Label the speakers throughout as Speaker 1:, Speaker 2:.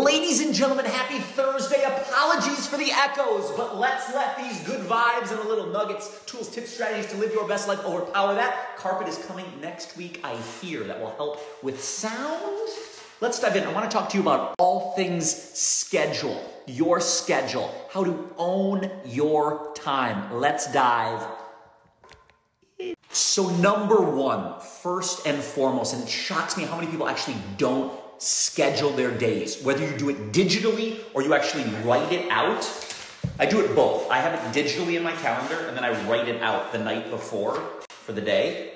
Speaker 1: Ladies and gentlemen, happy Thursday. Apologies for the echoes, but let's let these good vibes and a little nuggets, tools, tips, strategies to live your best life overpower that. Carpet is coming next week, I hear, that will help with sound. Let's dive in. I want to talk to you about all things schedule, your schedule, how to own your time. Let's dive so, number one, first and foremost, and it shocks me how many people actually don't schedule their days, whether you do it digitally or you actually write it out. I do it both. I have it digitally in my calendar and then I write it out the night before for the day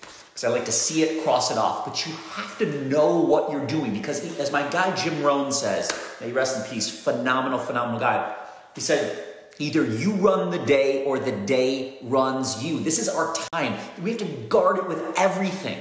Speaker 1: because I like to see it, cross it off. But you have to know what you're doing because, as my guy Jim Rohn says, may he rest in peace, phenomenal, phenomenal guy. He said, Either you run the day or the day runs you. This is our time. We have to guard it with everything.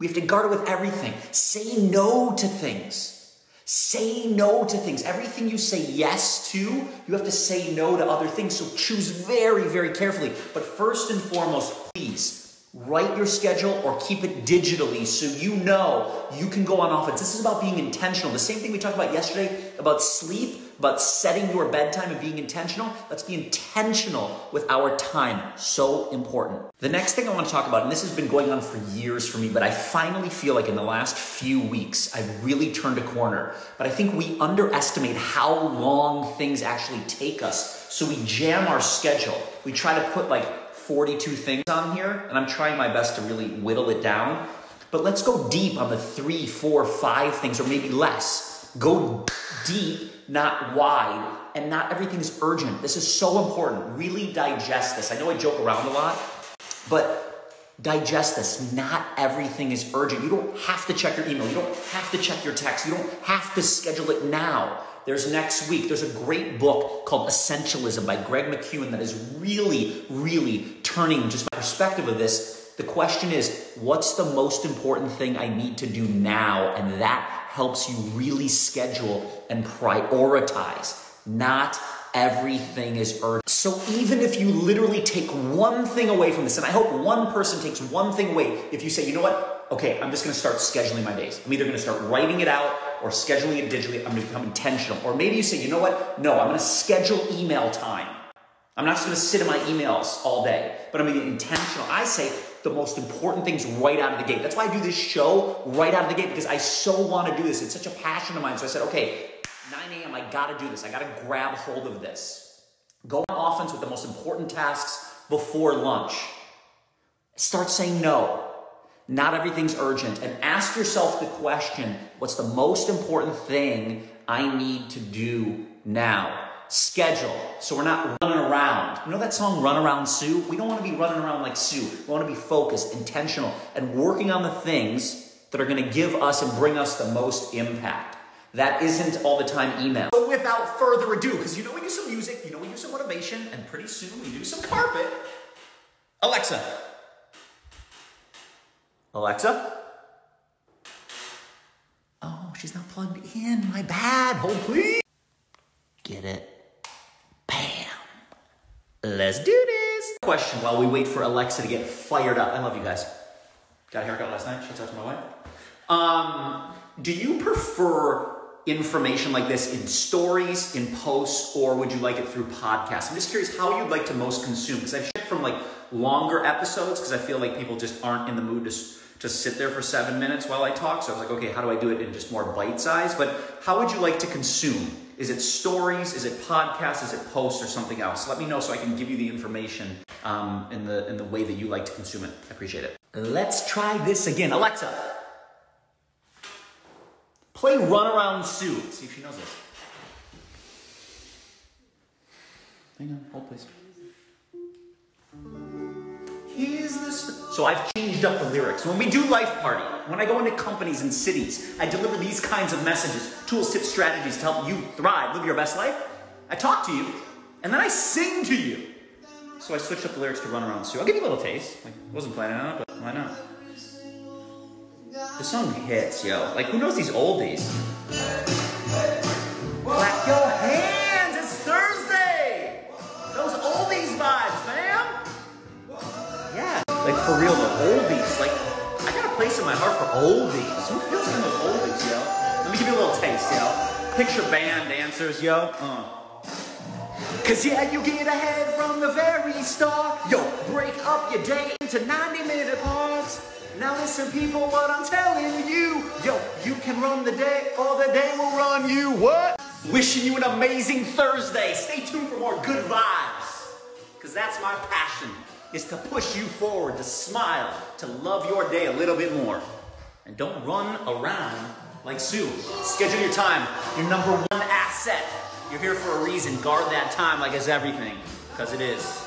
Speaker 1: We have to guard it with everything. Say no to things. Say no to things. Everything you say yes to, you have to say no to other things. So choose very, very carefully. But first and foremost, please write your schedule or keep it digitally so you know you can go on offense. This is about being intentional. The same thing we talked about yesterday about sleep about setting your bedtime and being intentional. Let's be intentional with our time. So important. The next thing I want to talk about, and this has been going on for years for me, but I finally feel like in the last few weeks, I've really turned a corner. But I think we underestimate how long things actually take us. So we jam our schedule. We try to put like 42 things on here, and I'm trying my best to really whittle it down. But let's go deep on the three, four, five things, or maybe less. Go deep not wide, and not everything's urgent. This is so important. Really digest this. I know I joke around a lot, but digest this. Not everything is urgent. You don't have to check your email. You don't have to check your text. You don't have to schedule it now. There's next week. There's a great book called Essentialism by Greg McKeown that is really, really turning just my perspective of this. The question is, what's the most important thing I need to do now? And that helps you really schedule and prioritize. Not everything is urgent. So even if you literally take one thing away from this, and I hope one person takes one thing away, if you say, you know what, okay, I'm just gonna start scheduling my days. I'm either gonna start writing it out or scheduling it digitally. I'm gonna become intentional. Or maybe you say, you know what, no, I'm gonna schedule email time. I'm not just gonna sit in my emails all day, but I'm gonna be intentional. I say, the most important things right out of the gate. That's why I do this show right out of the gate because I so want to do this. It's such a passion of mine. So I said, okay, 9 a.m., I got to do this. I got to grab hold of this. Go on offense with the most important tasks before lunch. Start saying no. Not everything's urgent. And ask yourself the question what's the most important thing I need to do now? Schedule so we're not running around. You know that song, Run Around Sue? We don't want to be running around like Sue. We want to be focused, intentional, and working on the things that are going to give us and bring us the most impact. That isn't all the time email. So without further ado, because you know we do some music, you know we do some motivation, and pretty soon we do some carpet. Alexa. Alexa. Oh, she's not plugged in. My bad. Hold please. Get it. Let's do this. Question while we wait for Alexa to get fired up. I love you guys. Got a haircut last night. Shouts out to my wife. Um, do you prefer information like this in stories, in posts, or would you like it through podcasts? I'm just curious how you'd like to most consume because I've shipped from like longer episodes because I feel like people just aren't in the mood to to sit there for seven minutes while I talk. So I was like, okay, how do I do it in just more bite size? But how would you like to consume? Is it stories? Is it podcasts? Is it posts or something else? Let me know so I can give you the information um, in, the, in the way that you like to consume it. I appreciate it. Let's try this again. Alexa, play Run Around Sue. See if she knows this. Hang on, hold please. So I've changed up the lyrics. When we do Life Party, when I go into companies and cities, I deliver these kinds of messages, tools, tips, strategies to help you thrive, live your best life. I talk to you, and then I sing to you. So I switched up the lyrics to Run Around Sue. I'll give you a little taste. Like, wasn't planning on it, but why not? The song hits, yo. Like, who knows these oldies? My heart for oldies. Who feels in those oldies, yo? Let me give you a little taste, yo. Picture band dancers, yo. Uh. Cause yeah, you get ahead from the very start. Yo, break up your day into 90 minute parts. Now listen, people, what I'm telling you. Yo, you can run the day, or the day will run you. What? Wishing you an amazing Thursday. Stay tuned for more good vibes. Cause that's my passion, is to push you forward, to smile, to love your day a little bit more. And don't run around like Sue. Schedule your time, your number one asset. You're here for a reason. Guard that time like it's everything, because it is.